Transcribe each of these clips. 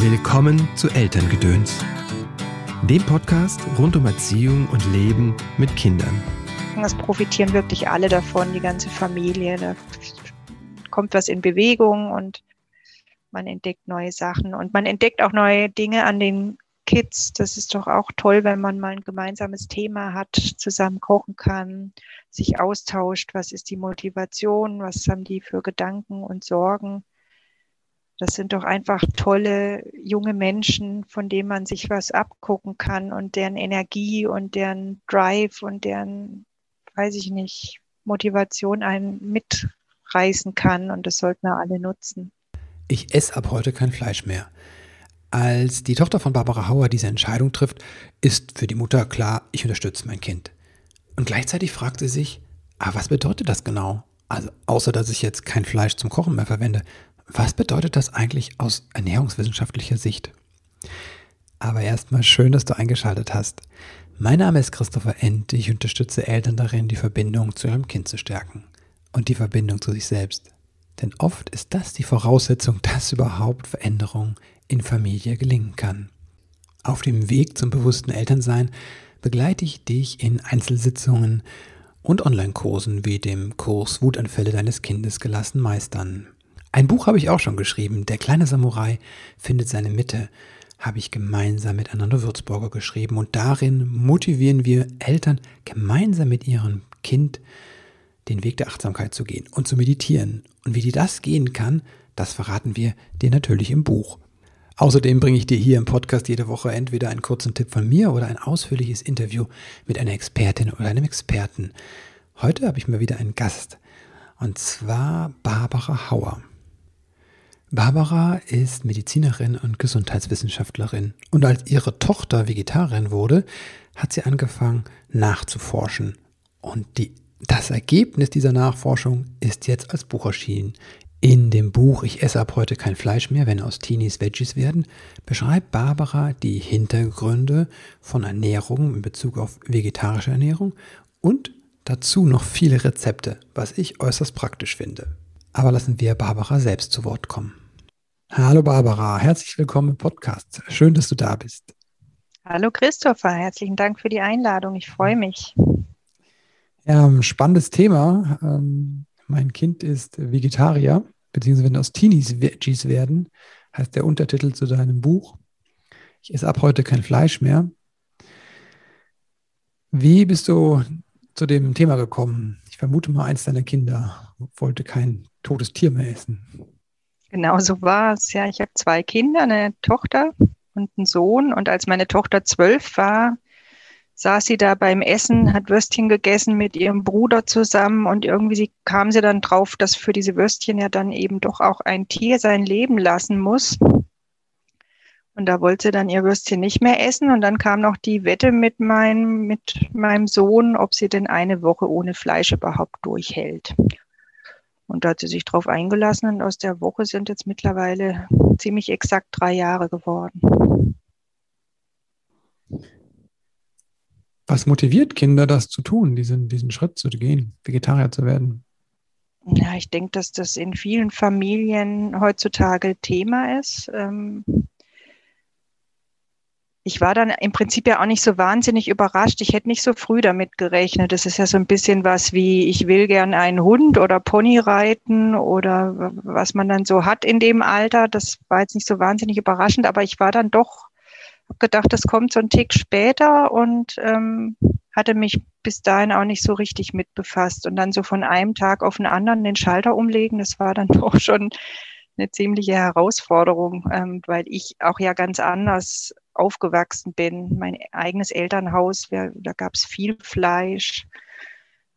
Willkommen zu Elterngedöns, dem Podcast rund um Erziehung und Leben mit Kindern. Es profitieren wirklich alle davon, die ganze Familie. Da kommt was in Bewegung und man entdeckt neue Sachen und man entdeckt auch neue Dinge an den Kids. Das ist doch auch toll, wenn man mal ein gemeinsames Thema hat, zusammen kochen kann, sich austauscht. Was ist die Motivation? Was haben die für Gedanken und Sorgen? Das sind doch einfach tolle junge Menschen, von denen man sich was abgucken kann und deren Energie und deren Drive und deren, weiß ich nicht, Motivation einen mitreißen kann. Und das sollten wir alle nutzen. Ich esse ab heute kein Fleisch mehr. Als die Tochter von Barbara Hauer diese Entscheidung trifft, ist für die Mutter klar, ich unterstütze mein Kind. Und gleichzeitig fragt sie sich, ah, was bedeutet das genau? Also außer dass ich jetzt kein Fleisch zum Kochen mehr verwende, was bedeutet das eigentlich aus ernährungswissenschaftlicher Sicht? Aber erstmal schön, dass du eingeschaltet hast. Mein Name ist Christopher End. Ich unterstütze Eltern darin, die Verbindung zu ihrem Kind zu stärken und die Verbindung zu sich selbst. Denn oft ist das die Voraussetzung, dass überhaupt Veränderung in Familie gelingen kann. Auf dem Weg zum bewussten Elternsein begleite ich dich in Einzelsitzungen und Online-Kursen wie dem Kurs Wutanfälle deines Kindes gelassen meistern. Ein Buch habe ich auch schon geschrieben. Der kleine Samurai findet seine Mitte. Habe ich gemeinsam mit Ananda Würzburger geschrieben. Und darin motivieren wir Eltern, gemeinsam mit ihrem Kind den Weg der Achtsamkeit zu gehen und zu meditieren. Und wie die das gehen kann, das verraten wir dir natürlich im Buch. Außerdem bringe ich dir hier im Podcast jede Woche entweder einen kurzen Tipp von mir oder ein ausführliches Interview mit einer Expertin oder einem Experten. Heute habe ich mal wieder einen Gast. Und zwar Barbara Hauer. Barbara ist Medizinerin und Gesundheitswissenschaftlerin. Und als ihre Tochter Vegetarierin wurde, hat sie angefangen nachzuforschen. Und die, das Ergebnis dieser Nachforschung ist jetzt als Buch erschienen. In dem Buch Ich esse ab heute kein Fleisch mehr, wenn aus Teenies Veggies werden, beschreibt Barbara die Hintergründe von Ernährung in Bezug auf vegetarische Ernährung und dazu noch viele Rezepte, was ich äußerst praktisch finde. Aber lassen wir Barbara selbst zu Wort kommen. Hallo Barbara, herzlich willkommen im Podcast. Schön, dass du da bist. Hallo Christopher, herzlichen Dank für die Einladung. Ich freue mich. Ja, spannendes Thema. Ähm, mein Kind ist Vegetarier, beziehungsweise wenn aus Teenies Veggies werden, heißt der Untertitel zu deinem Buch. Ich esse ab heute kein Fleisch mehr. Wie bist du zu dem Thema gekommen? Ich vermute mal, eins deiner Kinder wollte kein totes Tier mehr essen. Genau so war es. Ja, ich habe zwei Kinder, eine Tochter und einen Sohn. Und als meine Tochter zwölf war, saß sie da beim Essen, hat Würstchen gegessen mit ihrem Bruder zusammen und irgendwie sie, kam sie dann drauf, dass für diese Würstchen ja dann eben doch auch ein Tier sein Leben lassen muss. Und da wollte sie dann ihr Würstchen nicht mehr essen. Und dann kam noch die Wette mit meinem, mit meinem Sohn, ob sie denn eine Woche ohne Fleisch überhaupt durchhält. Und da hat sie sich drauf eingelassen und aus der Woche sind jetzt mittlerweile ziemlich exakt drei Jahre geworden. Was motiviert Kinder, das zu tun, diesen, diesen Schritt zu gehen, Vegetarier zu werden? Ja, ich denke, dass das in vielen Familien heutzutage Thema ist. Ähm, ich war dann im Prinzip ja auch nicht so wahnsinnig überrascht. Ich hätte nicht so früh damit gerechnet. Das ist ja so ein bisschen was wie, ich will gern einen Hund oder Pony reiten oder was man dann so hat in dem Alter. Das war jetzt nicht so wahnsinnig überraschend, aber ich war dann doch, habe gedacht, das kommt so ein Tick später und ähm, hatte mich bis dahin auch nicht so richtig mit befasst. Und dann so von einem Tag auf den anderen den Schalter umlegen, das war dann doch schon eine ziemliche Herausforderung, ähm, weil ich auch ja ganz anders aufgewachsen bin. Mein eigenes Elternhaus, wir, da gab es viel Fleisch.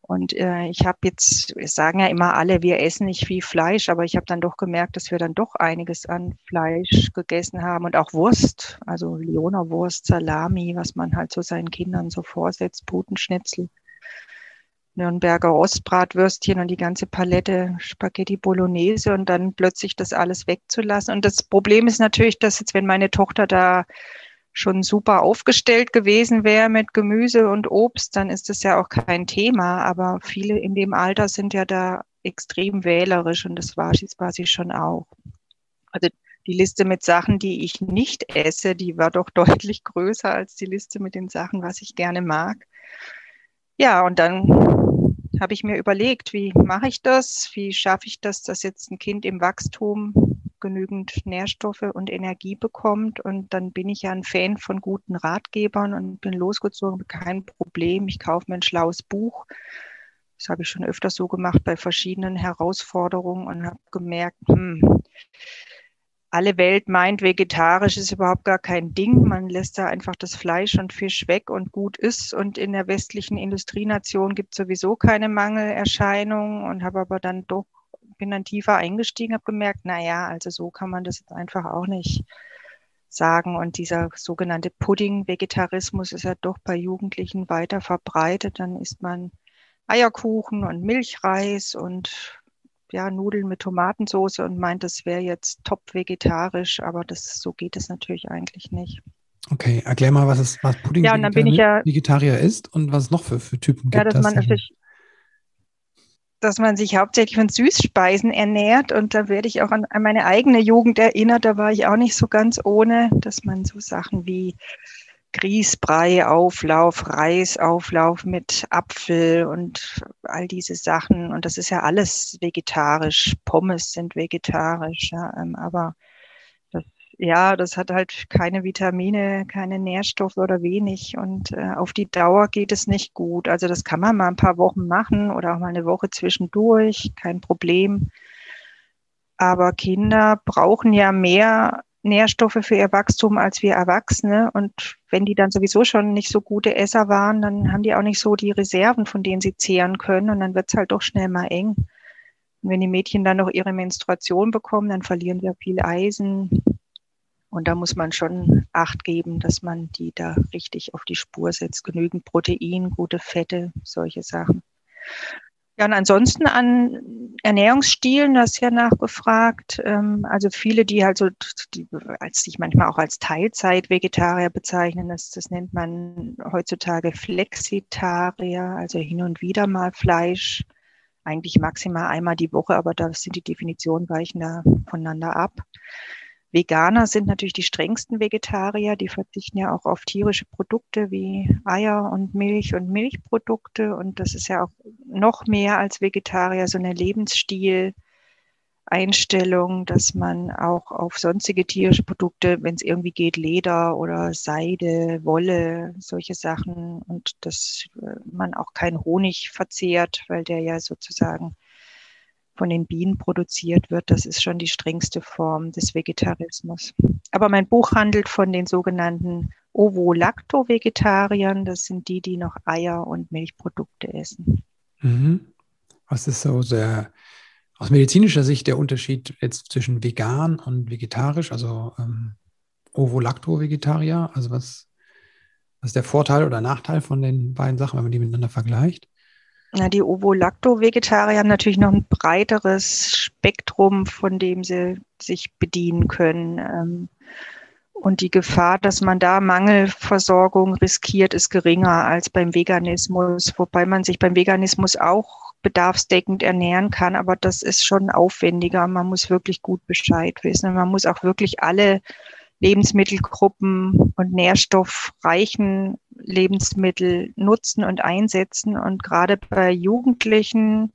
Und äh, ich habe jetzt, wir sagen ja immer alle, wir essen nicht viel Fleisch, aber ich habe dann doch gemerkt, dass wir dann doch einiges an Fleisch gegessen haben und auch Wurst, also Leonerwurst, Salami, was man halt so seinen Kindern so vorsetzt, Putenschnitzel. Nürnberger Ostbratwürstchen und die ganze Palette Spaghetti Bolognese und dann plötzlich das alles wegzulassen. Und das Problem ist natürlich, dass jetzt, wenn meine Tochter da schon super aufgestellt gewesen wäre mit Gemüse und Obst, dann ist das ja auch kein Thema. Aber viele in dem Alter sind ja da extrem wählerisch und das war, war sie schon auch. Also die Liste mit Sachen, die ich nicht esse, die war doch deutlich größer als die Liste mit den Sachen, was ich gerne mag. Ja, und dann habe ich mir überlegt, wie mache ich das? Wie schaffe ich das, dass jetzt ein Kind im Wachstum genügend Nährstoffe und Energie bekommt? Und dann bin ich ja ein Fan von guten Ratgebern und bin losgezogen, kein Problem. Ich kaufe mir ein schlaues Buch. Das habe ich schon öfter so gemacht bei verschiedenen Herausforderungen und habe gemerkt, hm, alle Welt meint, vegetarisch ist überhaupt gar kein Ding. Man lässt da einfach das Fleisch und Fisch weg und gut ist. Und in der westlichen Industrienation gibt es sowieso keine Mangelerscheinungen und habe aber dann doch, bin dann tiefer eingestiegen, habe gemerkt, na ja, also so kann man das jetzt einfach auch nicht sagen. Und dieser sogenannte Pudding-Vegetarismus ist ja doch bei Jugendlichen weiter verbreitet. Dann isst man Eierkuchen und Milchreis und ja, Nudeln mit Tomatensauce und meint, das wäre jetzt top vegetarisch, aber das, so geht es natürlich eigentlich nicht. Okay, erklär mal, was es, was Pudding ja, und dann bin ich ja, Vegetarier ist und was es noch für, für Typen ja, gibt. Dass man sich, dass man sich hauptsächlich von Süßspeisen ernährt und da werde ich auch an, an meine eigene Jugend erinnert, da war ich auch nicht so ganz ohne, dass man so Sachen wie Grießbrei, Auflauf, Reisauflauf mit Apfel und all diese Sachen. Und das ist ja alles vegetarisch. Pommes sind vegetarisch, ja, ähm, aber das, ja, das hat halt keine Vitamine, keine Nährstoffe oder wenig. Und äh, auf die Dauer geht es nicht gut. Also das kann man mal ein paar Wochen machen oder auch mal eine Woche zwischendurch, kein Problem. Aber Kinder brauchen ja mehr Nährstoffe für ihr Wachstum als wir Erwachsene. Und wenn die dann sowieso schon nicht so gute Esser waren, dann haben die auch nicht so die Reserven, von denen sie zehren können. Und dann wird es halt doch schnell mal eng. Und wenn die Mädchen dann noch ihre Menstruation bekommen, dann verlieren wir viel Eisen. Und da muss man schon Acht geben, dass man die da richtig auf die Spur setzt. Genügend Protein, gute Fette, solche Sachen. Ja, und ansonsten an Ernährungsstilen, das ist ja nachgefragt. Ähm, also viele, die halt so, die, als sich manchmal auch als Teilzeit-Vegetarier bezeichnen, das, das nennt man heutzutage Flexitarier, also hin und wieder mal Fleisch, eigentlich maximal einmal die Woche, aber da sind die Definitionen weichen da voneinander ab. Veganer sind natürlich die strengsten Vegetarier, die verzichten ja auch auf tierische Produkte wie Eier und Milch und Milchprodukte. Und das ist ja auch noch mehr als Vegetarier so eine Lebensstil-Einstellung, dass man auch auf sonstige tierische Produkte, wenn es irgendwie geht, Leder oder Seide, Wolle, solche Sachen und dass äh, man auch keinen Honig verzehrt, weil der ja sozusagen von den Bienen produziert wird, das ist schon die strengste Form des Vegetarismus. Aber mein Buch handelt von den sogenannten Ovo-Lacto-Vegetariern. Das sind die, die noch Eier und Milchprodukte essen. Mhm. Was ist so sehr aus medizinischer Sicht der Unterschied jetzt zwischen vegan und vegetarisch, also ähm, Ovo-Lacto-Vegetarier? Also was, was ist der Vorteil oder Nachteil von den beiden Sachen, wenn man die miteinander vergleicht? Na, die Ovo-Lacto-Vegetarier haben natürlich noch ein breiteres Spektrum, von dem sie sich bedienen können. Ähm, und die Gefahr, dass man da Mangelversorgung riskiert, ist geringer als beim Veganismus, wobei man sich beim Veganismus auch bedarfsdeckend ernähren kann, aber das ist schon aufwendiger. Man muss wirklich gut Bescheid wissen. Man muss auch wirklich alle Lebensmittelgruppen und nährstoffreichen Lebensmittel nutzen und einsetzen. Und gerade bei Jugendlichen,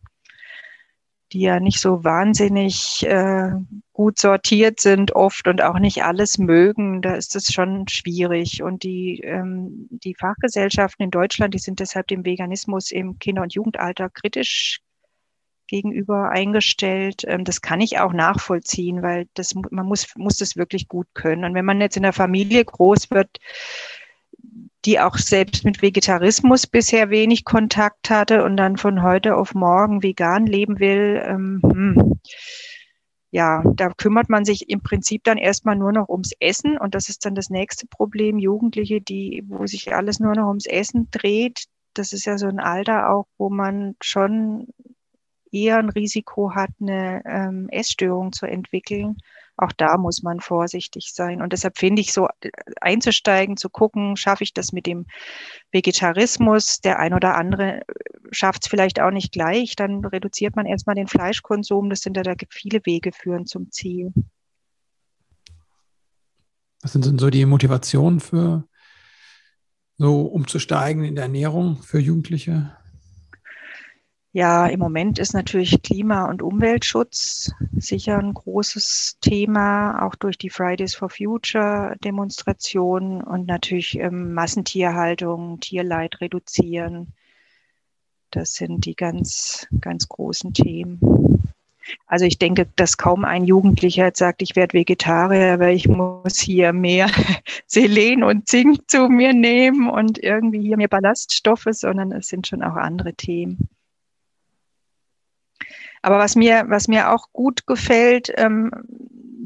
die ja nicht so wahnsinnig äh, gut sortiert sind oft und auch nicht alles mögen, da ist es schon schwierig. Und die, ähm, die Fachgesellschaften in Deutschland, die sind deshalb dem Veganismus im Kinder- und Jugendalter kritisch gegenüber eingestellt. Ähm, das kann ich auch nachvollziehen, weil das, man muss, muss das wirklich gut können. Und wenn man jetzt in der Familie groß wird, die auch selbst mit Vegetarismus bisher wenig Kontakt hatte und dann von heute auf morgen vegan leben will, ähm, hm, ja, da kümmert man sich im Prinzip dann erstmal nur noch ums Essen und das ist dann das nächste Problem. Jugendliche, die, wo sich alles nur noch ums Essen dreht, das ist ja so ein Alter auch, wo man schon eher ein Risiko hat, eine ähm, Essstörung zu entwickeln. Auch da muss man vorsichtig sein. Und deshalb finde ich so äh, einzusteigen, zu gucken, schaffe ich das mit dem Vegetarismus? Der ein oder andere äh, schafft es vielleicht auch nicht gleich. Dann reduziert man erstmal den Fleischkonsum. Das sind ja, da viele Wege führen zum Ziel. Was sind denn so die Motivationen für so umzusteigen in der Ernährung für Jugendliche? Ja, im Moment ist natürlich Klima- und Umweltschutz sicher ein großes Thema, auch durch die Fridays for Future Demonstrationen und natürlich ähm, Massentierhaltung, Tierleid reduzieren. Das sind die ganz, ganz großen Themen. Also ich denke, dass kaum ein Jugendlicher jetzt sagt, ich werde Vegetarier, weil ich muss hier mehr Selen und Zink zu mir nehmen und irgendwie hier mehr Ballaststoffe, sondern es sind schon auch andere Themen. Aber was mir, was mir auch gut gefällt, ähm,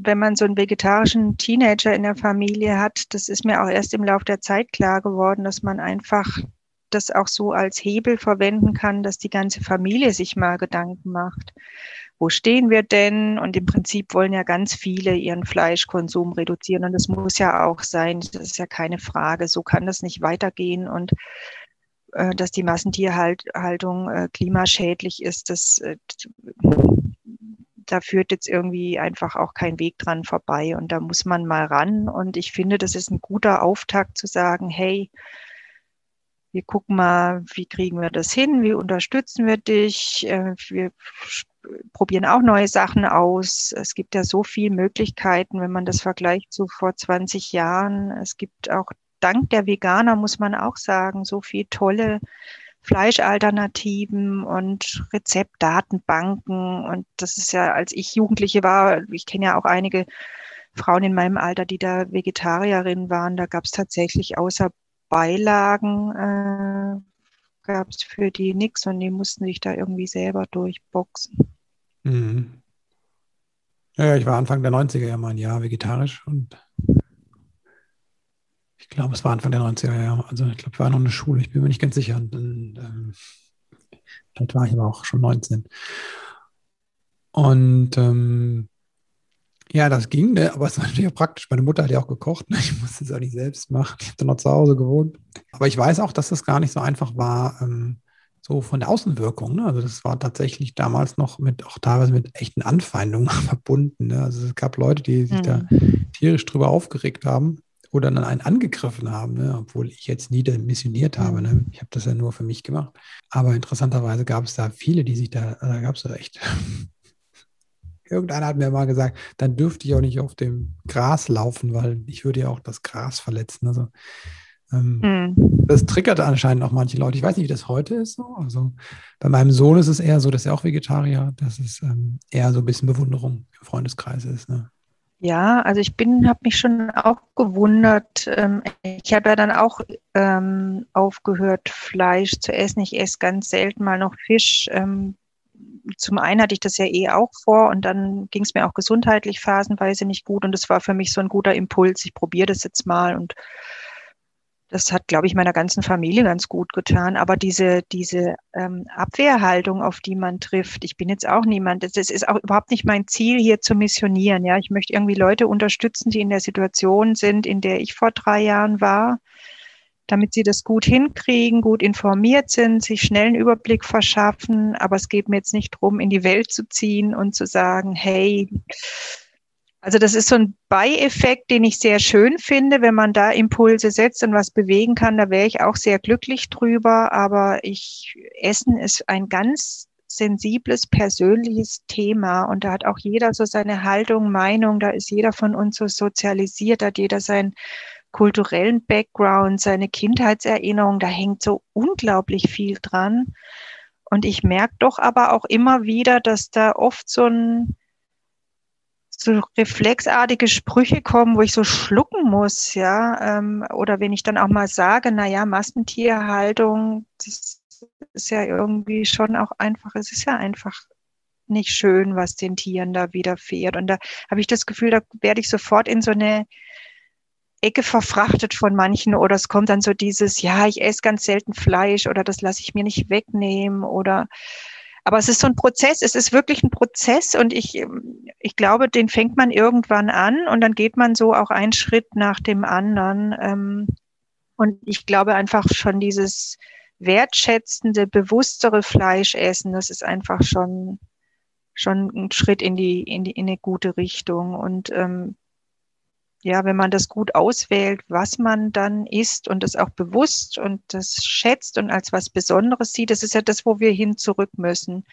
wenn man so einen vegetarischen Teenager in der Familie hat, das ist mir auch erst im Laufe der Zeit klar geworden, dass man einfach das auch so als Hebel verwenden kann, dass die ganze Familie sich mal Gedanken macht. Wo stehen wir denn? Und im Prinzip wollen ja ganz viele ihren Fleischkonsum reduzieren. Und das muss ja auch sein. Das ist ja keine Frage. So kann das nicht weitergehen. Und dass die Massentierhaltung äh, klimaschädlich ist, das, äh, da führt jetzt irgendwie einfach auch kein Weg dran vorbei. Und da muss man mal ran. Und ich finde, das ist ein guter Auftakt zu sagen, hey, wir gucken mal, wie kriegen wir das hin, wie unterstützen wir dich, äh, wir probieren auch neue Sachen aus. Es gibt ja so viele Möglichkeiten, wenn man das vergleicht zu vor 20 Jahren. Es gibt auch dank der Veganer, muss man auch sagen, so viele tolle Fleischalternativen und Rezeptdatenbanken. Und das ist ja, als ich Jugendliche war, ich kenne ja auch einige Frauen in meinem Alter, die da Vegetarierinnen waren, da gab es tatsächlich außer Beilagen äh, gab es für die nichts und die mussten sich da irgendwie selber durchboxen. Mhm. Ja, ich war Anfang der 90er ja mal ein Jahr vegetarisch und ich glaube, es war Anfang der 90er Jahre. Also ich glaube, ich war noch in der Schule, ich bin mir nicht ganz sicher. Und, ähm, vielleicht war ich aber auch schon 19. Und ähm, ja, das ging, ne? aber es war natürlich auch praktisch. Meine Mutter hat ja auch gekocht. Ne? Ich musste es auch nicht selbst machen. Ich habe dann noch zu Hause gewohnt. Aber ich weiß auch, dass das gar nicht so einfach war, ähm, so von der Außenwirkung. Ne? Also das war tatsächlich damals noch mit, auch teilweise mit echten Anfeindungen verbunden. Ne? Also es gab Leute, die sich mhm. da tierisch drüber aufgeregt haben oder dann einen angegriffen haben, ne? obwohl ich jetzt nie missioniert habe. Ne? Ich habe das ja nur für mich gemacht. Aber interessanterweise gab es da viele, die sich da, da gab es da echt Irgendeiner hat mir mal gesagt, dann dürfte ich auch nicht auf dem Gras laufen, weil ich würde ja auch das Gras verletzen. Also ähm, mhm. das triggert anscheinend auch manche Leute. Ich weiß nicht, wie das heute ist. So. Also bei meinem Sohn ist es eher so, dass er auch Vegetarier, dass es ähm, eher so ein bisschen Bewunderung im Freundeskreis ist. Ne? Ja, also ich bin, habe mich schon auch gewundert. Ähm, ich habe ja dann auch ähm, aufgehört, Fleisch zu essen. Ich esse ganz selten mal noch Fisch. Ähm, zum einen hatte ich das ja eh auch vor und dann ging es mir auch gesundheitlich phasenweise nicht gut und das war für mich so ein guter Impuls. Ich probiere das jetzt mal und das hat, glaube ich, meiner ganzen Familie ganz gut getan. Aber diese, diese ähm, Abwehrhaltung, auf die man trifft, ich bin jetzt auch niemand, das ist auch überhaupt nicht mein Ziel, hier zu missionieren. Ja, ich möchte irgendwie Leute unterstützen, die in der Situation sind, in der ich vor drei Jahren war damit sie das gut hinkriegen, gut informiert sind, sich schnell einen Überblick verschaffen. Aber es geht mir jetzt nicht darum, in die Welt zu ziehen und zu sagen, hey, also das ist so ein Beieffekt, den ich sehr schön finde, wenn man da Impulse setzt und was bewegen kann, da wäre ich auch sehr glücklich drüber. Aber ich, Essen ist ein ganz sensibles, persönliches Thema und da hat auch jeder so seine Haltung, Meinung, da ist jeder von uns so sozialisiert, da hat jeder sein kulturellen Background, seine Kindheitserinnerung, da hängt so unglaublich viel dran. Und ich merke doch aber auch immer wieder, dass da oft so ein so reflexartige Sprüche kommen, wo ich so schlucken muss, ja, ähm, oder wenn ich dann auch mal sage, na ja, Massentierhaltung, das ist ja irgendwie schon auch einfach, es ist ja einfach nicht schön, was den Tieren da widerfährt. Und da habe ich das Gefühl, da werde ich sofort in so eine Ecke verfrachtet von manchen oder es kommt dann so dieses, ja, ich esse ganz selten Fleisch oder das lasse ich mir nicht wegnehmen oder aber es ist so ein Prozess, es ist wirklich ein Prozess und ich, ich glaube, den fängt man irgendwann an und dann geht man so auch einen Schritt nach dem anderen. Ähm, und ich glaube einfach schon dieses wertschätzende, bewusstere Fleischessen, das ist einfach schon, schon ein Schritt in die, in die, in eine gute Richtung. Und ähm, ja, wenn man das gut auswählt, was man dann isst und das auch bewusst und das schätzt und als was Besonderes sieht, das ist ja das, wo wir hin zurück müssen.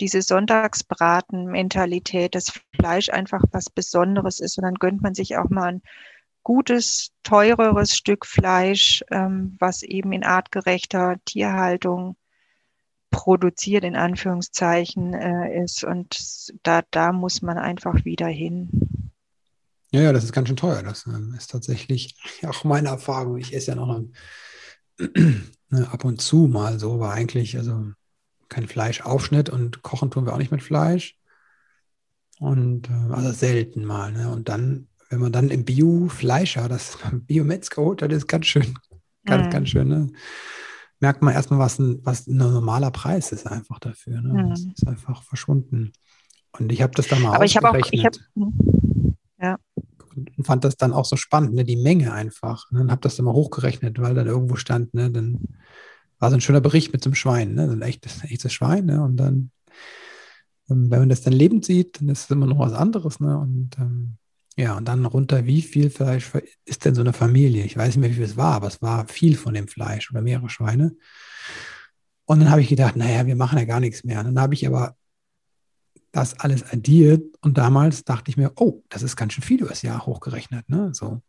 Diese Sonntagsbraten-Mentalität, dass Fleisch einfach was Besonderes ist und dann gönnt man sich auch mal ein gutes, teureres Stück Fleisch, ähm, was eben in artgerechter Tierhaltung produziert, in Anführungszeichen, äh, ist. Und da, da muss man einfach wieder hin. Ja, ja, das ist ganz schön teuer. Das ähm, ist tatsächlich auch meine Erfahrung. Ich esse ja noch ne, ab und zu mal so, aber eigentlich, also kein Fleischaufschnitt und kochen tun wir auch nicht mit Fleisch. Und äh, also selten mal. Ne? Und dann, wenn man dann im Bio-Fleischer, das Bio-Metzger holt, das ist ganz schön, ganz, mhm. ganz schön. Ne? Merkt man erstmal, was ein, was ein normaler Preis ist einfach dafür. Ne? Mhm. Das ist einfach verschwunden. Und ich habe das dann mal Aber ich habe auch, ich habe, ja. Und fand das dann auch so spannend, ne, die Menge einfach. Ne, und habe das dann mal hochgerechnet, weil dann irgendwo stand, ne, dann war so ein schöner Bericht mit so einem Schwein, ne, ein echtes, echtes Schwein, ne, und dann, ähm, wenn man das dann lebend sieht, dann ist es immer noch was anderes, ne, und ähm, ja, und dann runter, wie viel Fleisch ist denn so eine Familie? Ich weiß nicht mehr, wie viel es war, aber es war viel von dem Fleisch oder mehrere Schweine. Und dann habe ich gedacht, naja, wir machen ja gar nichts mehr. Und dann habe ich aber das alles addiert und damals dachte ich mir, oh, das ist ganz schön viel übers Jahr hochgerechnet, ne? So.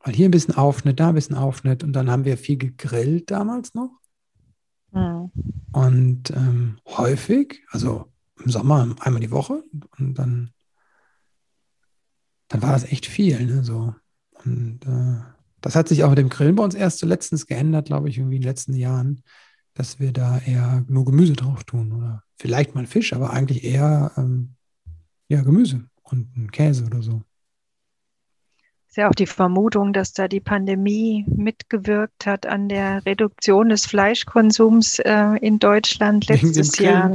Weil hier ein bisschen Aufschnitt, da ein bisschen Aufschnitt und dann haben wir viel gegrillt damals noch. Mhm. Und ähm, häufig, also im Sommer einmal die Woche und dann, dann war das echt viel, ne? So. Und äh, das hat sich auch mit dem Grillen bei uns erst so letztens geändert, glaube ich, irgendwie in den letzten Jahren dass wir da eher nur Gemüse drauf tun oder vielleicht mal Fisch, aber eigentlich eher ähm, ja, Gemüse und ein Käse oder so. Ist ja auch die Vermutung, dass da die Pandemie mitgewirkt hat an der Reduktion des Fleischkonsums äh, in Deutschland letztes Jahr.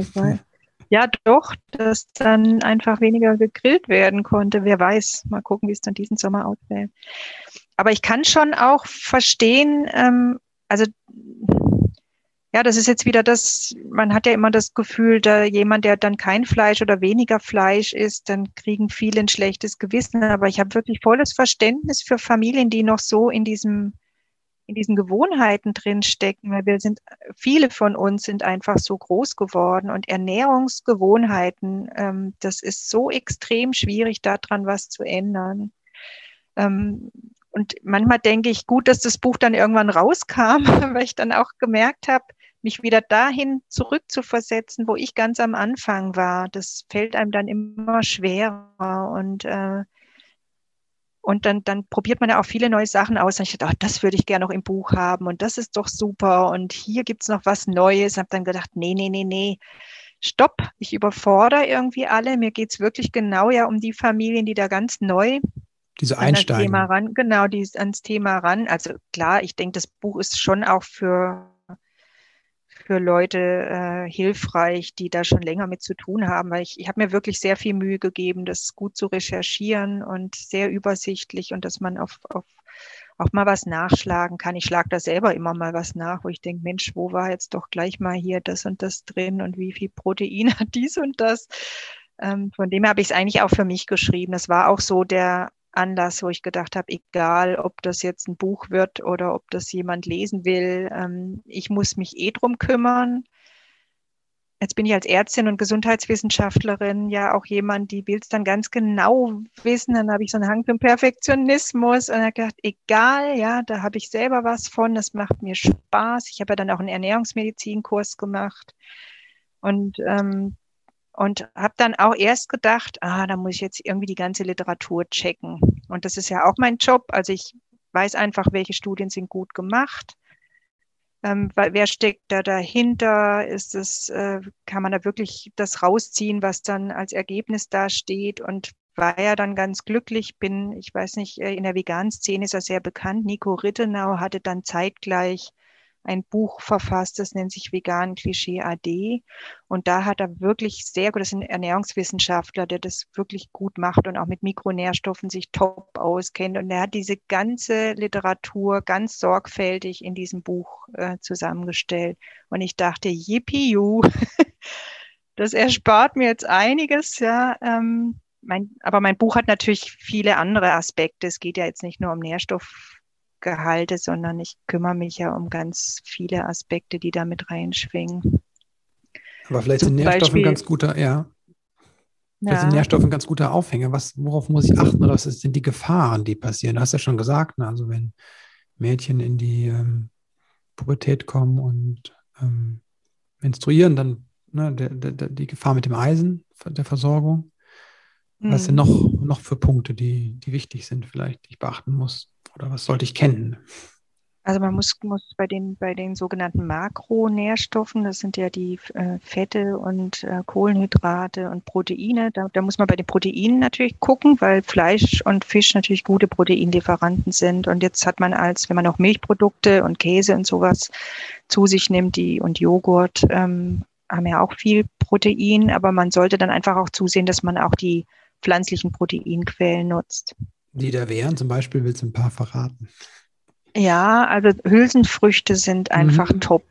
Ja, doch, dass dann einfach weniger gegrillt werden konnte. Wer weiß, mal gucken, wie es dann diesen Sommer ausfällt. Aber ich kann schon auch verstehen, ähm, also ja, das ist jetzt wieder das, man hat ja immer das Gefühl, da jemand, der dann kein Fleisch oder weniger Fleisch isst, dann kriegen viele ein schlechtes Gewissen. Aber ich habe wirklich volles Verständnis für Familien, die noch so in diesem, in diesen Gewohnheiten drinstecken, weil wir sind, viele von uns sind einfach so groß geworden und Ernährungsgewohnheiten, ähm, das ist so extrem schwierig, daran was zu ändern. Ähm, und manchmal denke ich, gut, dass das Buch dann irgendwann rauskam, weil ich dann auch gemerkt habe, mich wieder dahin zurückzuversetzen, wo ich ganz am Anfang war. Das fällt einem dann immer schwerer und äh, und dann, dann probiert man ja auch viele neue Sachen aus. Und ich dachte, oh, das würde ich gerne noch im Buch haben und das ist doch super. Und hier gibt es noch was Neues. Ich habe dann gedacht, nee, nee, nee, nee, stopp, ich überfordere irgendwie alle. Mir geht es wirklich genau ja um die Familien, die da ganz neu diese Einsteigen. Thema ran, genau, die ans Thema ran. Also klar, ich denke, das Buch ist schon auch für für Leute äh, hilfreich, die da schon länger mit zu tun haben, weil ich, ich habe mir wirklich sehr viel Mühe gegeben, das gut zu recherchieren und sehr übersichtlich und dass man auf, auf auch mal was nachschlagen kann. Ich schlage da selber immer mal was nach, wo ich denke, Mensch, wo war jetzt doch gleich mal hier das und das drin und wie viel Protein hat dies und das. Ähm, von dem habe ich es eigentlich auch für mich geschrieben. Das war auch so der Anlass, wo ich gedacht habe, egal ob das jetzt ein Buch wird oder ob das jemand lesen will, ähm, ich muss mich eh drum kümmern. Jetzt bin ich als Ärztin und Gesundheitswissenschaftlerin ja auch jemand, die will es dann ganz genau wissen. Dann habe ich so einen Hang zum Perfektionismus und habe gedacht, egal, ja, da habe ich selber was von, das macht mir Spaß. Ich habe ja dann auch einen Ernährungsmedizinkurs gemacht. Und ähm, und habe dann auch erst gedacht, ah, da muss ich jetzt irgendwie die ganze Literatur checken. Und das ist ja auch mein Job. Also ich weiß einfach, welche Studien sind gut gemacht. Ähm, wer steckt da dahinter? Ist es, äh, kann man da wirklich das rausziehen, was dann als Ergebnis da steht? Und war ja dann ganz glücklich, bin, ich weiß nicht, äh, in der veganen Szene ist er sehr bekannt. Nico Rittenau hatte dann zeitgleich ein Buch verfasst, das nennt sich Vegan Klischee AD. Und da hat er wirklich sehr gut, das ist ein Ernährungswissenschaftler, der das wirklich gut macht und auch mit Mikronährstoffen sich top auskennt. Und er hat diese ganze Literatur ganz sorgfältig in diesem Buch äh, zusammengestellt. Und ich dachte, yippie, das erspart mir jetzt einiges, ja. Ähm, mein, aber mein Buch hat natürlich viele andere Aspekte. Es geht ja jetzt nicht nur um Nährstoffgehalte, sondern ich kümmere mich ja um ganz viele Aspekte, die da mit reinschwingen. Aber vielleicht sind Nährstoffe Beispiel, ein ganz guter, ja. Vielleicht ja. sind Nährstoffe ein ganz guter Aufhänger. Was, worauf muss ich achten? Oder was sind die Gefahren, die passieren? Du hast ja schon gesagt, ne? also wenn Mädchen in die ähm, Pubertät kommen und ähm, menstruieren, dann ne, der, der, die Gefahr mit dem Eisen der Versorgung. Was sind mhm. noch, noch für Punkte, die, die wichtig sind, vielleicht, die ich beachten muss? Oder was sollte ich kennen? Also man muss, muss bei, den, bei den sogenannten Makronährstoffen, das sind ja die äh, Fette und äh, Kohlenhydrate und Proteine, da, da muss man bei den Proteinen natürlich gucken, weil Fleisch und Fisch natürlich gute Proteinlieferanten sind. Und jetzt hat man als, wenn man auch Milchprodukte und Käse und sowas zu sich nimmt, die und Joghurt, ähm, haben ja auch viel Protein, aber man sollte dann einfach auch zusehen, dass man auch die pflanzlichen Proteinquellen nutzt. Die da wären, zum Beispiel willst du ein paar verraten? Ja, also Hülsenfrüchte sind einfach mhm. top.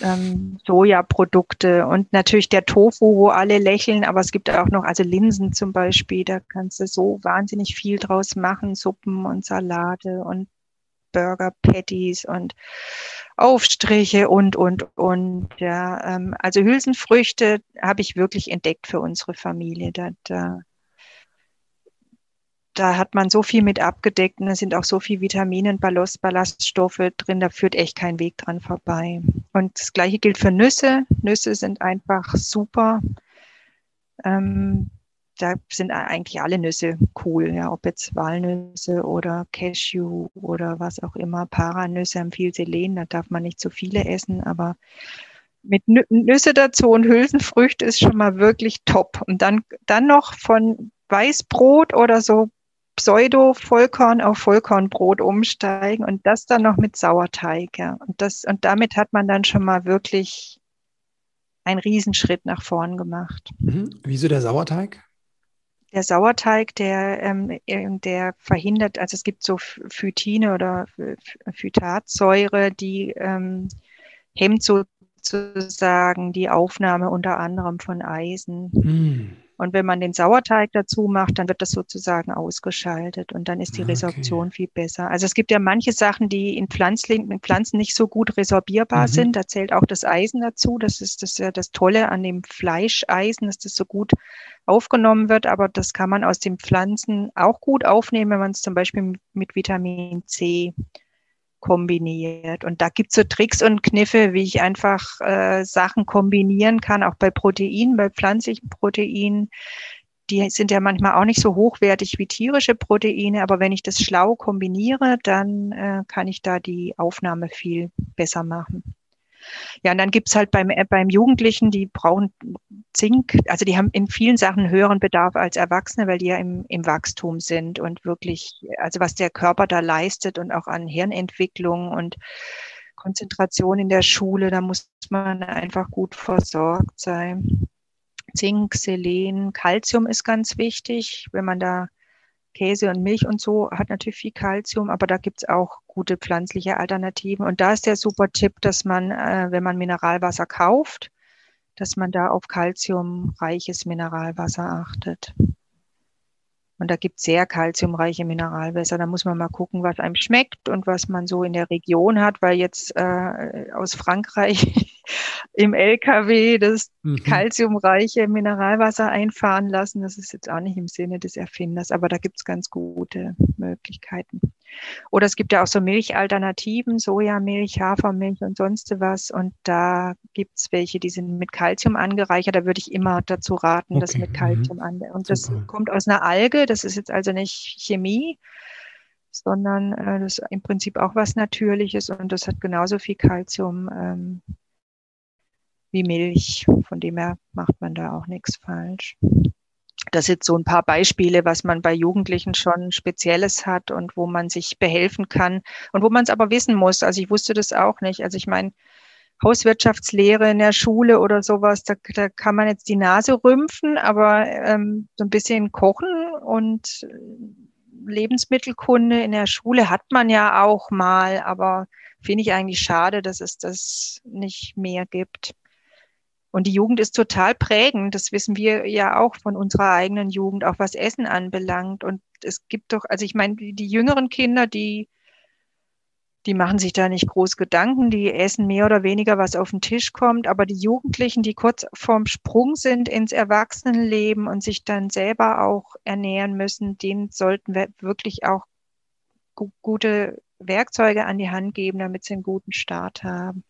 Ähm, Sojaprodukte und natürlich der Tofu, wo alle lächeln, aber es gibt auch noch, also Linsen zum Beispiel, da kannst du so wahnsinnig viel draus machen, Suppen und Salate und Burger Patties und Aufstriche und, und, und. Ja, ähm, also Hülsenfrüchte habe ich wirklich entdeckt für unsere Familie. Da, da da hat man so viel mit abgedeckt und da sind auch so viele Vitamine Ballast, Ballaststoffe drin, da führt echt kein Weg dran vorbei. Und das gleiche gilt für Nüsse. Nüsse sind einfach super. Ähm, da sind eigentlich alle Nüsse cool, ja, ob jetzt Walnüsse oder Cashew oder was auch immer. Paranüsse haben viel Selen, da darf man nicht zu viele essen, aber mit Nüsse dazu und Hülsenfrüchte ist schon mal wirklich top. Und dann, dann noch von Weißbrot oder so Pseudo-Vollkorn auf Vollkornbrot umsteigen und das dann noch mit Sauerteig. Ja. Und, das, und damit hat man dann schon mal wirklich einen Riesenschritt nach vorn gemacht. Mhm. Wieso der Sauerteig? Der Sauerteig, der, ähm, der verhindert, also es gibt so Phytine oder Phytatsäure, die ähm, hemmt sozusagen die Aufnahme unter anderem von Eisen. Mhm. Und wenn man den Sauerteig dazu macht, dann wird das sozusagen ausgeschaltet und dann ist die ah, okay. Resorption viel besser. Also es gibt ja manche Sachen, die in Pflanzen, in Pflanzen nicht so gut resorbierbar mhm. sind. Da zählt auch das Eisen dazu. Das ist das, ja das Tolle an dem Fleischeisen, dass das so gut aufgenommen wird. Aber das kann man aus den Pflanzen auch gut aufnehmen, wenn man es zum Beispiel mit Vitamin C kombiniert. Und da gibt's so Tricks und Kniffe, wie ich einfach äh, Sachen kombinieren kann, auch bei Proteinen, bei pflanzlichen Proteinen. Die sind ja manchmal auch nicht so hochwertig wie tierische Proteine, aber wenn ich das schlau kombiniere, dann äh, kann ich da die Aufnahme viel besser machen. Ja, und dann gibt's halt beim, äh, beim Jugendlichen, die brauchen Zink, also die haben in vielen Sachen höheren Bedarf als Erwachsene, weil die ja im, im Wachstum sind und wirklich, also was der Körper da leistet und auch an Hirnentwicklung und Konzentration in der Schule, da muss man einfach gut versorgt sein. Zink, Selen, Calcium ist ganz wichtig, wenn man da Käse und Milch und so hat natürlich viel Kalzium, aber da gibt's auch gute pflanzliche Alternativen. Und da ist der super Tipp, dass man, äh, wenn man Mineralwasser kauft, dass man da auf kalziumreiches Mineralwasser achtet. Und da gibt es sehr kalziumreiche Mineralwässer. Da muss man mal gucken, was einem schmeckt und was man so in der Region hat, weil jetzt äh, aus Frankreich im LKW das mhm. kalziumreiche Mineralwasser einfahren lassen. Das ist jetzt auch nicht im Sinne des Erfinders, aber da gibt es ganz gute Möglichkeiten. Oder es gibt ja auch so Milchalternativen, Sojamilch, Hafermilch und sonst was. Und da gibt es welche, die sind mit Kalzium angereichert. Da würde ich immer dazu raten, okay. das mit Kalzium mhm. an. Und das Super. kommt aus einer Alge. Das ist jetzt also nicht Chemie, sondern äh, das ist im Prinzip auch was Natürliches und das hat genauso viel Kalzium ähm, wie Milch. Von dem her macht man da auch nichts falsch. Das sind so ein paar Beispiele, was man bei Jugendlichen schon Spezielles hat und wo man sich behelfen kann und wo man es aber wissen muss. Also ich wusste das auch nicht. Also ich meine, Hauswirtschaftslehre in der Schule oder sowas, da, da kann man jetzt die Nase rümpfen, aber ähm, so ein bisschen kochen und Lebensmittelkunde in der Schule hat man ja auch mal, aber finde ich eigentlich schade, dass es das nicht mehr gibt. Und die Jugend ist total prägend. Das wissen wir ja auch von unserer eigenen Jugend, auch was Essen anbelangt. Und es gibt doch, also ich meine, die, jüngeren Kinder, die, die machen sich da nicht groß Gedanken, die essen mehr oder weniger, was auf den Tisch kommt. Aber die Jugendlichen, die kurz vorm Sprung sind ins Erwachsenenleben und sich dann selber auch ernähren müssen, denen sollten wir wirklich auch gute Werkzeuge an die Hand geben, damit sie einen guten Start haben.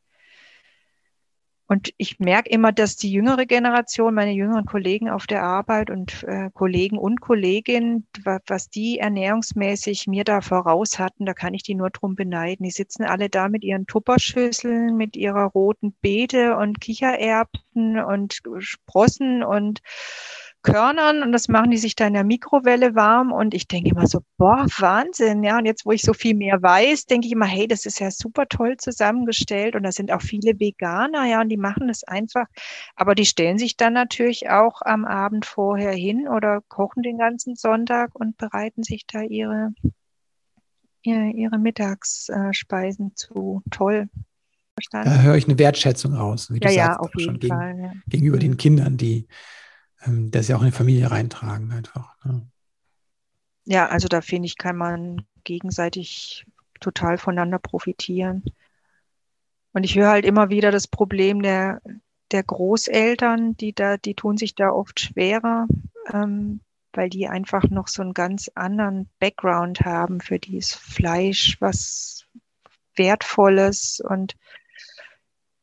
Und ich merke immer, dass die jüngere Generation, meine jüngeren Kollegen auf der Arbeit und äh, Kollegen und Kolleginnen, was die ernährungsmäßig mir da voraus hatten, da kann ich die nur drum beneiden. Die sitzen alle da mit ihren Tupperschüsseln, mit ihrer roten Beete und Kichererbsen und Sprossen und Körnern und das machen die sich da in der Mikrowelle warm und ich denke immer so, boah, Wahnsinn, ja. Und jetzt, wo ich so viel mehr weiß, denke ich immer, hey, das ist ja super toll zusammengestellt und da sind auch viele Veganer, ja, und die machen das einfach, aber die stellen sich dann natürlich auch am Abend vorher hin oder kochen den ganzen Sonntag und bereiten sich da ihre, ihre, ihre Mittagsspeisen zu. Toll. Verstanden? Da höre ich eine Wertschätzung raus, wie du ja, sagst, ja, auf jeden gegen, Fall, ja. gegenüber den Kindern, die ähm, das ja auch in die Familie reintragen einfach. Ne? Ja, also da finde ich, kann man gegenseitig total voneinander profitieren. Und ich höre halt immer wieder das Problem der, der Großeltern, die da, die tun sich da oft schwerer, ähm, weil die einfach noch so einen ganz anderen Background haben. Für die ist Fleisch was Wertvolles und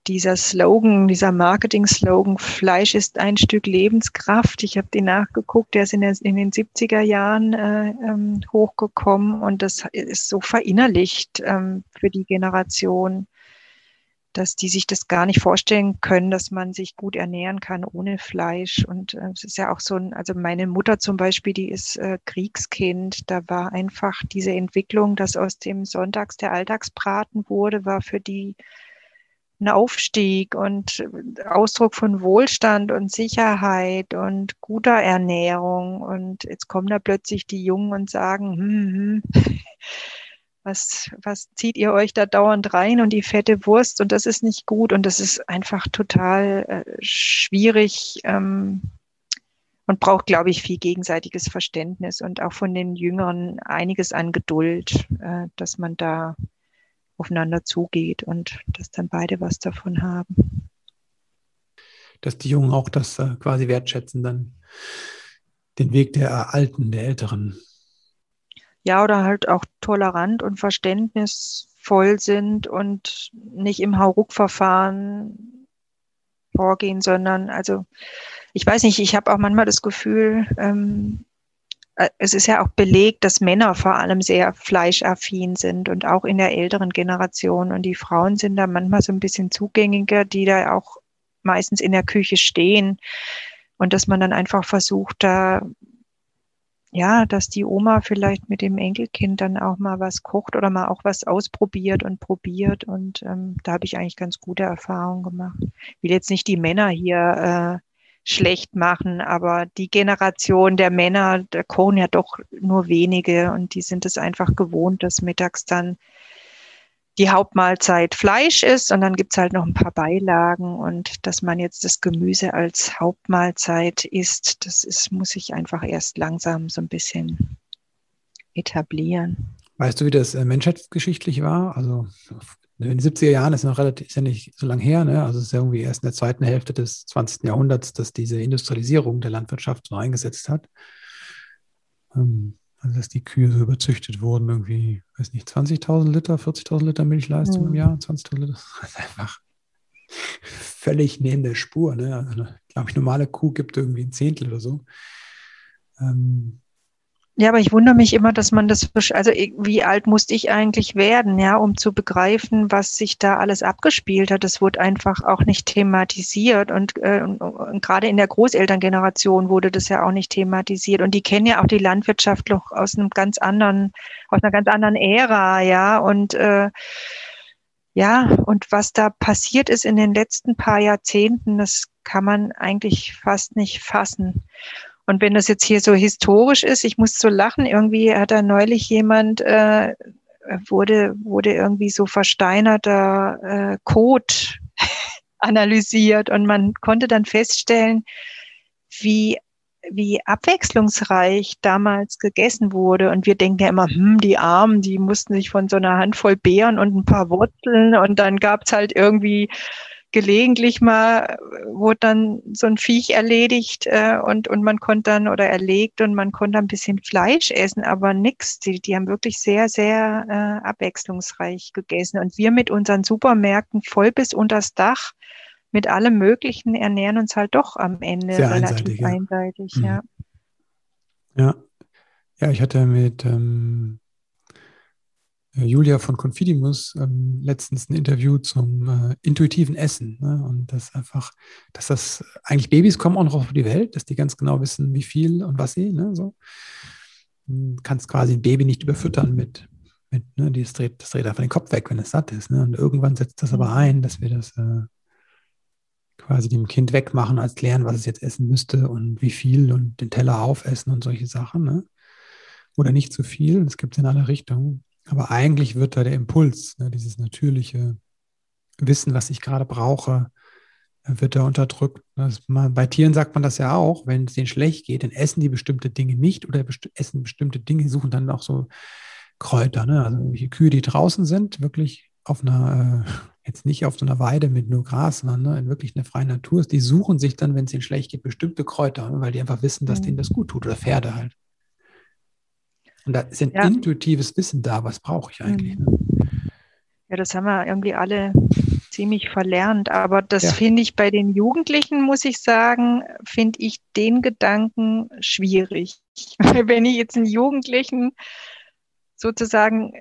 dieser Slogan, dieser Marketing-Slogan, Fleisch ist ein Stück Lebenskraft. Ich habe den nachgeguckt, der ist in, der, in den 70er Jahren äh, ähm, hochgekommen und das ist so verinnerlicht ähm, für die Generation, dass die sich das gar nicht vorstellen können, dass man sich gut ernähren kann ohne Fleisch. Und äh, es ist ja auch so ein, also meine Mutter zum Beispiel, die ist äh, Kriegskind. Da war einfach diese Entwicklung, dass aus dem Sonntags der Alltagsbraten wurde, war für die ein Aufstieg und Ausdruck von Wohlstand und Sicherheit und guter Ernährung. Und jetzt kommen da plötzlich die Jungen und sagen, hm, hm, was, was zieht ihr euch da dauernd rein und die fette Wurst und das ist nicht gut und das ist einfach total äh, schwierig ähm, und braucht, glaube ich, viel gegenseitiges Verständnis und auch von den Jüngeren einiges an Geduld, äh, dass man da aufeinander zugeht und dass dann beide was davon haben. Dass die Jungen auch das äh, quasi wertschätzen, dann den Weg der Alten, der Älteren. Ja, oder halt auch tolerant und verständnisvoll sind und nicht im Hauruck-Verfahren vorgehen, sondern also ich weiß nicht, ich habe auch manchmal das Gefühl, ähm, äh, es ist ja auch belegt, dass Männer vor allem sehr fleischaffin sind und auch in der älteren Generation. Und die Frauen sind da manchmal so ein bisschen zugängiger, die da auch meistens in der Küche stehen. Und dass man dann einfach versucht, da, ja, dass die Oma vielleicht mit dem Enkelkind dann auch mal was kocht oder mal auch was ausprobiert und probiert. Und ähm, da habe ich eigentlich ganz gute Erfahrungen gemacht. Ich will jetzt nicht die Männer hier äh, schlecht machen, aber die Generation der Männer, da kochen ja doch nur wenige und die sind es einfach gewohnt, dass mittags dann die Hauptmahlzeit Fleisch ist und dann gibt's halt noch ein paar Beilagen und dass man jetzt das Gemüse als Hauptmahlzeit isst, das ist, muss ich einfach erst langsam so ein bisschen etablieren. Weißt du, wie das äh, menschheitsgeschichtlich war? Also in den 70er Jahren ist noch relativ, ist ja nicht so lange her, ne? also es ist ja irgendwie erst in der zweiten Hälfte des 20. Jahrhunderts, dass diese Industrialisierung der Landwirtschaft so eingesetzt hat. Ähm, also dass die Kühe so überzüchtet wurden, irgendwie, weiß nicht, 20.000 Liter, 40.000 Liter Milchleistung mhm. im Jahr, 20.000 Liter, das ist einfach völlig neben der Spur. Ne? Also, glaube ich, normale Kuh gibt irgendwie ein Zehntel oder so. Ähm, ja, aber ich wundere mich immer, dass man das, also wie alt musste ich eigentlich werden, ja, um zu begreifen, was sich da alles abgespielt hat. Das wurde einfach auch nicht thematisiert und, äh, und, und gerade in der Großelterngeneration wurde das ja auch nicht thematisiert. Und die kennen ja auch die Landwirtschaft noch aus einem ganz anderen, aus einer ganz anderen Ära, ja, und äh, ja, und was da passiert ist in den letzten paar Jahrzehnten, das kann man eigentlich fast nicht fassen. Und wenn das jetzt hier so historisch ist, ich muss so lachen, irgendwie hat da neulich jemand, äh, wurde, wurde irgendwie so versteinerter äh, Kot analysiert und man konnte dann feststellen, wie wie abwechslungsreich damals gegessen wurde. Und wir denken ja immer, hm, die Armen, die mussten sich von so einer Handvoll Beeren und ein paar Wurzeln und dann gab's halt irgendwie gelegentlich mal wurde dann so ein Viech erledigt äh, und, und man konnte dann oder erlegt und man konnte ein bisschen Fleisch essen, aber nix. Die, die haben wirklich sehr, sehr äh, abwechslungsreich gegessen. Und wir mit unseren Supermärkten voll bis unters Dach mit allem Möglichen ernähren uns halt doch am Ende sehr relativ einseitig. Ja. einseitig Mhm. ja. Ja. Ja, ich hatte mit ähm, äh, Julia von Confidimus ähm, letztens ein Interview zum äh, intuitiven Essen. Ne? Und das einfach, dass das eigentlich Babys kommen auch noch auf die Welt, dass die ganz genau wissen, wie viel und was sie, ne? So. Du kannst quasi ein Baby nicht überfüttern mit, mit ne? das, dreht, das dreht einfach den Kopf weg, wenn es satt ist. Ne? Und irgendwann setzt das aber ein, dass wir das äh, quasi dem Kind wegmachen, als klären, was es jetzt essen müsste und wie viel und den Teller aufessen und solche Sachen. Ne? Oder nicht zu viel, das gibt es in alle Richtungen. Aber eigentlich wird da der Impuls, ne, dieses natürliche Wissen, was ich gerade brauche, wird da unterdrückt. Man, bei Tieren sagt man das ja auch, wenn es denen schlecht geht, dann essen die bestimmte Dinge nicht oder besti essen bestimmte Dinge, suchen dann auch so Kräuter. Ne? Also welche Kühe, die draußen sind, wirklich auf einer, äh, jetzt nicht auf so einer Weide mit nur Gras, sondern ne, in wirklich einer freien Natur ist, die suchen sich dann, wenn es ihnen schlecht geht, bestimmte Kräuter, weil die einfach wissen, dass mhm. denen das gut tut. Oder Pferde halt. Und da ist ein ja. intuitives Wissen da, was brauche ich eigentlich. Mhm. Ne? Ja, das haben wir irgendwie alle ziemlich verlernt. Aber das ja. finde ich bei den Jugendlichen, muss ich sagen, finde ich den Gedanken schwierig. Wenn ich jetzt einen Jugendlichen sozusagen,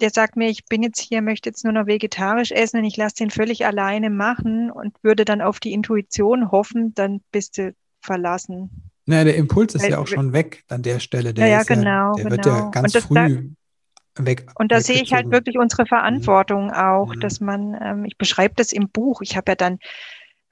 der sagt mir, ich bin jetzt hier, möchte jetzt nur noch vegetarisch essen und ich lasse den völlig alleine machen und würde dann auf die Intuition hoffen, dann bist du verlassen. Naja, der Impuls ist ja auch schon weg an der Stelle. Der, ja, ja, genau, ja, der genau. wird ja ganz früh da, weg. Und da sehe ich halt wirklich unsere Verantwortung auch, mhm. dass man, ähm, ich beschreibe das im Buch. Ich habe ja dann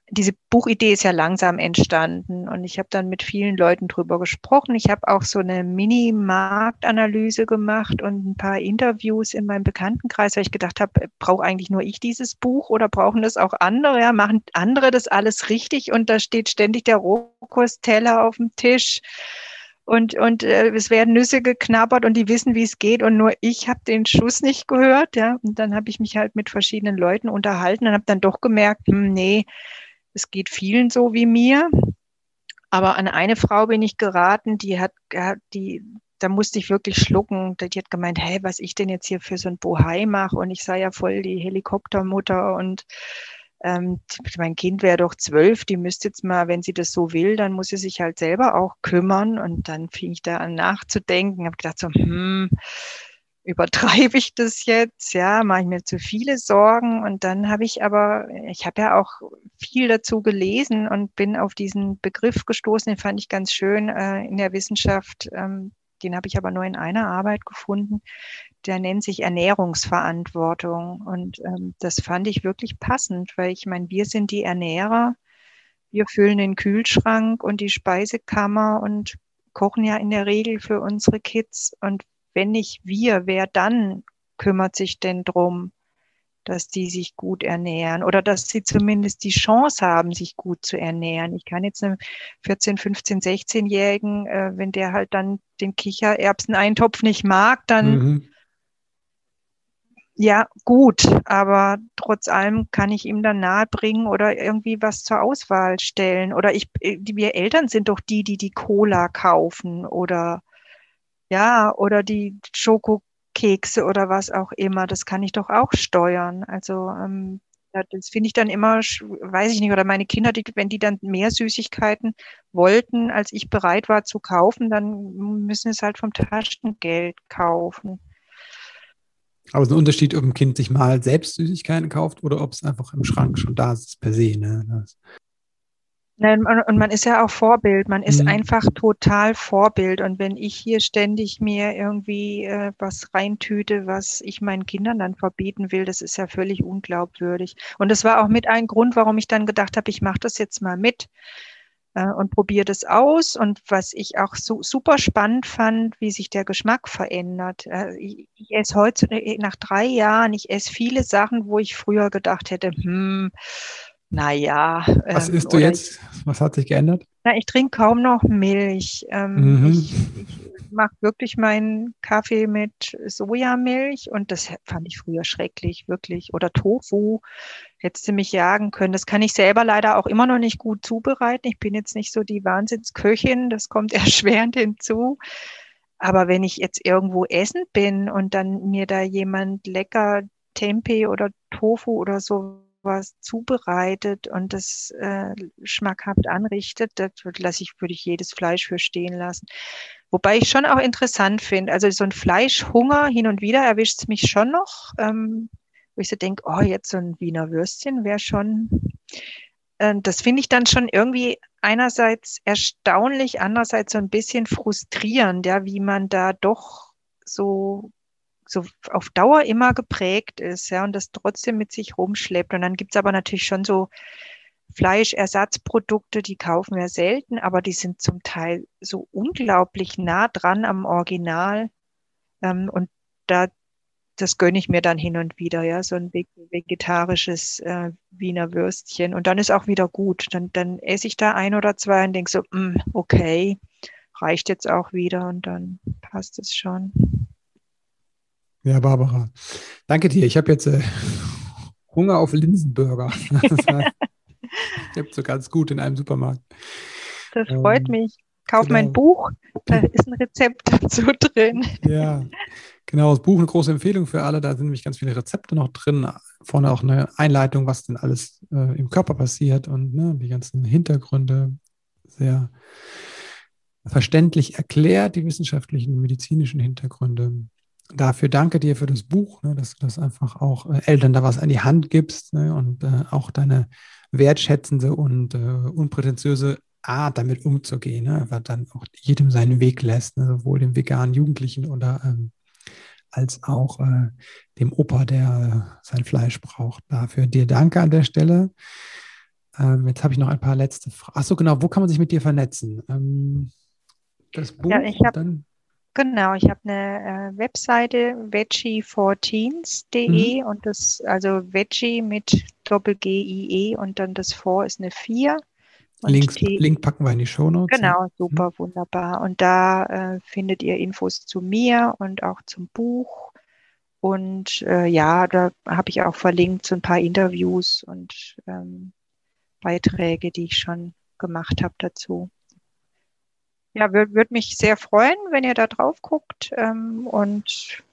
diese Buchidee ist ja langsam entstanden und ich habe dann mit vielen Leuten drüber gesprochen. Ich habe auch so eine Mini-Marktanalyse gemacht und ein paar Interviews in meinem Bekanntenkreis, weil ich gedacht habe, brauche eigentlich nur ich dieses Buch oder brauchen das auch andere? Ja, machen andere das alles richtig und da steht ständig der Rohkosteller auf dem Tisch und, und äh, es werden Nüsse geknabbert und die wissen, wie es geht und nur ich habe den Schuss nicht gehört. Ja, und dann habe ich mich halt mit verschiedenen Leuten unterhalten und habe dann doch gemerkt, hm, nee, es geht vielen so wie mir. Aber an eine Frau bin ich geraten, die hat, die, da musste ich wirklich schlucken. Die hat gemeint, hey, was ich denn jetzt hier für so ein Bohai mache und ich sei ja voll die Helikoptermutter und ähm, mein Kind wäre doch zwölf, die müsste jetzt mal, wenn sie das so will, dann muss sie sich halt selber auch kümmern. Und dann fing ich da an nachzudenken, habe gedacht so, hm, übertreibe ich das jetzt? Ja, mache ich mir zu viele Sorgen? Und dann habe ich aber, ich habe ja auch viel dazu gelesen und bin auf diesen Begriff gestoßen, den fand ich ganz schön äh, in der Wissenschaft. Ähm, den habe ich aber nur in einer Arbeit gefunden. Der nennt sich Ernährungsverantwortung. Und ähm, das fand ich wirklich passend, weil ich meine, wir sind die Ernährer. Wir füllen den Kühlschrank und die Speisekammer und kochen ja in der Regel für unsere Kids. Und wenn nicht wir, wer dann kümmert sich denn drum, dass die sich gut ernähren oder dass sie zumindest die Chance haben, sich gut zu ernähren. Ich kann jetzt einem 14, 15, 16-Jährigen, äh, wenn der halt dann den Kichererbseneintopf nicht mag, dann mhm. ja gut, aber trotz allem kann ich ihm dann nahebringen oder irgendwie was zur Auswahl stellen. Oder ich, äh, wir Eltern sind doch die, die die Cola kaufen oder ja, oder die Schokokekse oder was auch immer, das kann ich doch auch steuern. Also ähm, das finde ich dann immer, weiß ich nicht, oder meine Kinder, die, wenn die dann mehr Süßigkeiten wollten, als ich bereit war zu kaufen, dann müssen es halt vom Taschengeld kaufen. Aber es ist ein Unterschied, ob ein Kind sich mal selbst Süßigkeiten kauft oder ob es einfach im Schrank schon da ist, per se. Ne? Das und man ist ja auch Vorbild. Man ist mhm. einfach total Vorbild. Und wenn ich hier ständig mir irgendwie äh, was reintüte, was ich meinen Kindern dann verbieten will, das ist ja völlig unglaubwürdig. Und das war auch mit ein Grund, warum ich dann gedacht habe, ich mache das jetzt mal mit äh, und probiere das aus. Und was ich auch so super spannend fand, wie sich der Geschmack verändert. Äh, ich, ich esse heute nach drei Jahren, ich esse viele Sachen, wo ich früher gedacht hätte, hm, Naja. Was ähm, isst du jetzt? Was hat sich geändert? Na, ich trinke kaum noch Milch. Ähm, mhm. Ich, ich mache wirklich meinen Kaffee mit Sojamilch und das fand ich früher schrecklich, wirklich. Oder Tofu. Hättest du mich jagen können. Das kann ich selber leider auch immer noch nicht gut zubereiten. Ich bin jetzt nicht so die Wahnsinnsköchin. Das kommt erschwerend hinzu. Aber wenn ich jetzt irgendwo essen bin und dann mir da jemand lecker Tempeh oder Tofu oder so was zubereitet und das äh, schmackhaft anrichtet, das lasse ich, würde ich jedes Fleisch für stehen lassen. Wobei ich schon auch interessant finde, also so ein Fleischhunger hin und wieder erwischt es mich schon noch, ähm, wo ich so denke, oh, jetzt so ein Wiener Würstchen wäre schon, äh, das finde ich dann schon irgendwie einerseits erstaunlich, andererseits so ein bisschen frustrierend, ja, wie man da doch so so auf Dauer immer geprägt ist, ja, und das trotzdem mit sich rumschleppt. Und dann gibt's aber natürlich schon so Fleischersatzprodukte, die kaufen wir selten, aber die sind zum Teil so unglaublich nah dran am Original. Ähm, und da, das gönne ich mir dann hin und wieder, ja, so ein vegetarisches äh, Wiener Würstchen. Und dann ist auch wieder gut. Dann, dann esse ich da ein oder zwei und denke so, mm, okay, reicht jetzt auch wieder und dann passt es schon. Ja, Barbara. Danke dir. Ich habe jetzt äh, Hunger auf Linsenburger. Gibt so ganz gut in einem Supermarkt. Das freut ähm, mich. Kauf genau. mein Buch, da ist ein Rezept dazu drin. Ja, genau. Das Buch eine große Empfehlung für alle. Da sind nämlich ganz viele Rezepte noch drin. Vorne auch eine Einleitung, was denn alles äh, im Körper passiert und ne, die ganzen Hintergründe sehr verständlich erklärt, die wissenschaftlichen, medizinischen Hintergründe dafür danke dir für das Buch, ne, dass du das einfach auch äh, Eltern da was an die Hand gibst ne, und äh, auch deine wertschätzende und äh, unprätentiöse Art, damit umzugehen, ne, weil dann auch jedem seinen Weg lässt, ne, sowohl dem veganen Jugendlichen oder ähm, als auch äh, dem Opa, der sein Fleisch braucht. Dafür dir danke an der Stelle. Ähm, jetzt habe ich noch ein paar letzte Fragen. Achso, genau, wo kann man sich mit dir vernetzen? Ähm, das Buch ja, ich habe Genau, ich habe eine äh, Webseite veggie14s.de mhm. und das, also Veggie mit Doppel-G-I-E und dann das vor ist eine 4. Links, Link packen wir in die Show Notes. Genau, super, mhm. wunderbar. Und da äh, findet ihr Infos zu mir und auch zum Buch. Und äh, ja, da habe ich auch verlinkt so ein paar Interviews und ähm, Beiträge, die ich schon gemacht habe dazu ja, würde würd mich sehr freuen, wenn ihr da drauf guckt. Ähm, und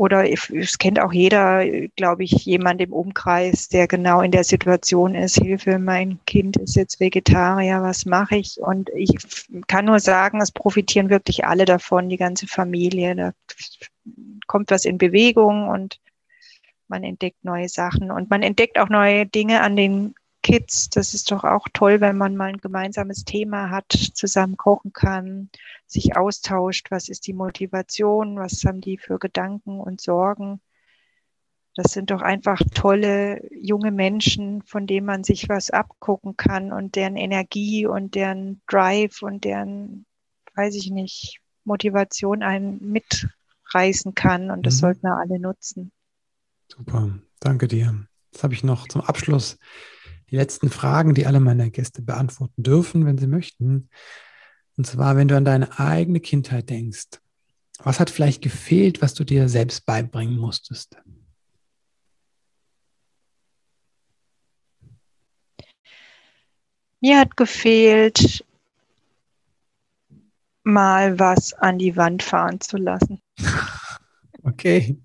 oder es kennt auch jeder, glaube ich, jemand im Umkreis, der genau in der Situation ist, Hilfe, mein Kind ist jetzt Vegetarier, was mache ich? Und ich kann nur sagen, es profitieren wirklich alle davon, die ganze Familie. Da kommt was in Bewegung und man entdeckt neue Sachen und man entdeckt auch neue Dinge an den Kids. Das ist doch auch toll, wenn man mal ein gemeinsames Thema hat, zusammen kochen kann, sich austauscht. Was ist die Motivation? Was haben die für Gedanken und Sorgen? Das sind doch einfach tolle junge Menschen, von denen man sich was abgucken kann und deren Energie und deren Drive und deren, weiß ich nicht, Motivation einen mitreißen kann. Und das mhm. sollten wir alle nutzen. Super, danke dir. Jetzt habe ich noch zum Abschluss die letzten Fragen, die alle meine Gäste beantworten dürfen, wenn sie möchten. Und zwar, wenn du an deine eigene Kindheit denkst, was hat vielleicht gefehlt, was du dir selbst beibringen musstest? Mir hat gefehlt, mal was an die Wand fahren zu lassen. Okay.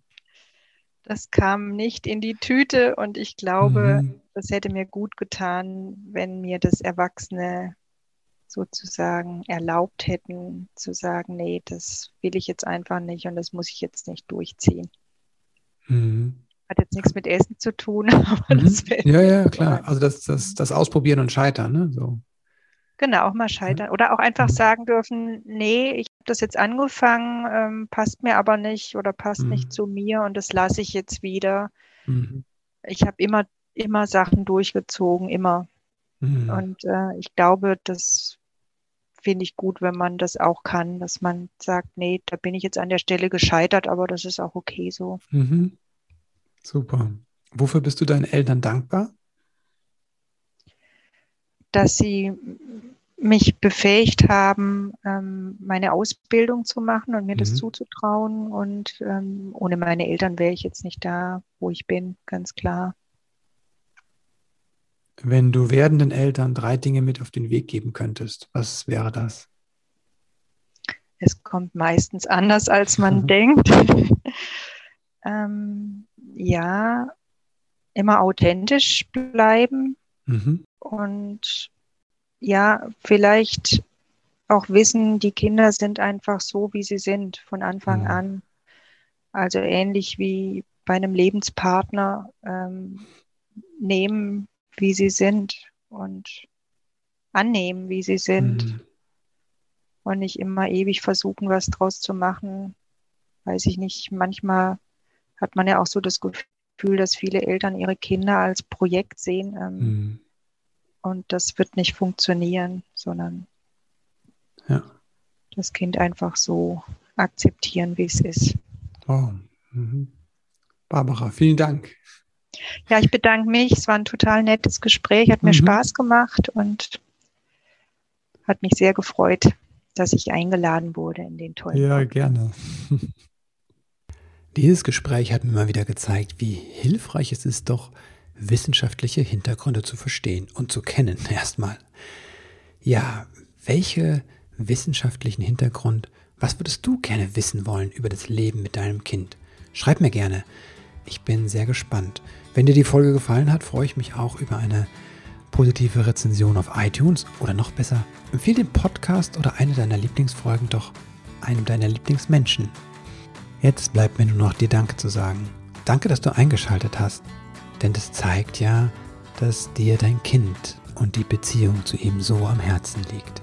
Das kam nicht in die Tüte und ich glaube, mhm das hätte mir gut getan, wenn mir das Erwachsene sozusagen erlaubt hätten, zu sagen, nee, das will ich jetzt einfach nicht und das muss ich jetzt nicht durchziehen. Mhm. Hat jetzt nichts mit Essen zu tun, aber mhm. das Ja, ja, klar. Also das, das, das Ausprobieren und Scheitern, ne? So. Genau, auch mal scheitern. Oder auch einfach mhm. sagen dürfen, nee, ich habe das jetzt angefangen, ähm, passt mir aber nicht oder passt mhm. nicht zu mir und das lasse ich jetzt wieder. Mhm. Ich habe immer immer Sachen durchgezogen, immer. Mhm. Und äh, ich glaube, das finde ich gut, wenn man das auch kann, dass man sagt, nee, da bin ich jetzt an der Stelle gescheitert, aber das ist auch okay so. Mhm. Super. Wofür bist du deinen Eltern dankbar? dass sie mich befähigt haben, ähm, meine Ausbildung zu machen und mir mhm. das zuzutrauen. Und ähm, ohne meine Eltern wäre ich jetzt nicht da, wo ich bin, ganz klar. Wenn du werdenden Eltern drei Dinge mit auf den Weg geben könntest, was wäre das? Es kommt meistens anders, als man denkt. ähm, ja, immer authentisch bleiben mhm. und ja, vielleicht auch wissen, die Kinder sind einfach so, wie sie sind von Anfang mhm. an. Also ähnlich wie bei einem Lebenspartner ähm, nehmen, wie sie sind und annehmen, wie sie sind. Mhm. Und nicht immer ewig versuchen, was draus zu machen. Weiß ich nicht, manchmal hat man ja auch so das Gefühl, dass viele Eltern ihre Kinder als Projekt sehen. Ähm, mhm. Und das wird nicht funktionieren, sondern ja. das Kind einfach so akzeptieren, wie es ist. Wow. Mhm. Barbara, vielen Dank. Ja, ich bedanke mich. Es war ein total nettes Gespräch, hat mir mhm. Spaß gemacht und hat mich sehr gefreut, dass ich eingeladen wurde in den tollen. Ja, Podcast. gerne. Dieses Gespräch hat mir mal wieder gezeigt, wie hilfreich es ist, doch wissenschaftliche Hintergründe zu verstehen und zu kennen erstmal. Ja, welche wissenschaftlichen Hintergrund, was würdest du gerne wissen wollen über das Leben mit deinem Kind? Schreib mir gerne. Ich bin sehr gespannt. Wenn dir die Folge gefallen hat, freue ich mich auch über eine positive Rezension auf iTunes oder noch besser, empfehle den Podcast oder eine deiner Lieblingsfolgen doch einem deiner Lieblingsmenschen. Jetzt bleibt mir nur noch dir Danke zu sagen. Danke, dass du eingeschaltet hast. Denn das zeigt ja, dass dir dein Kind und die Beziehung zu ihm so am Herzen liegt.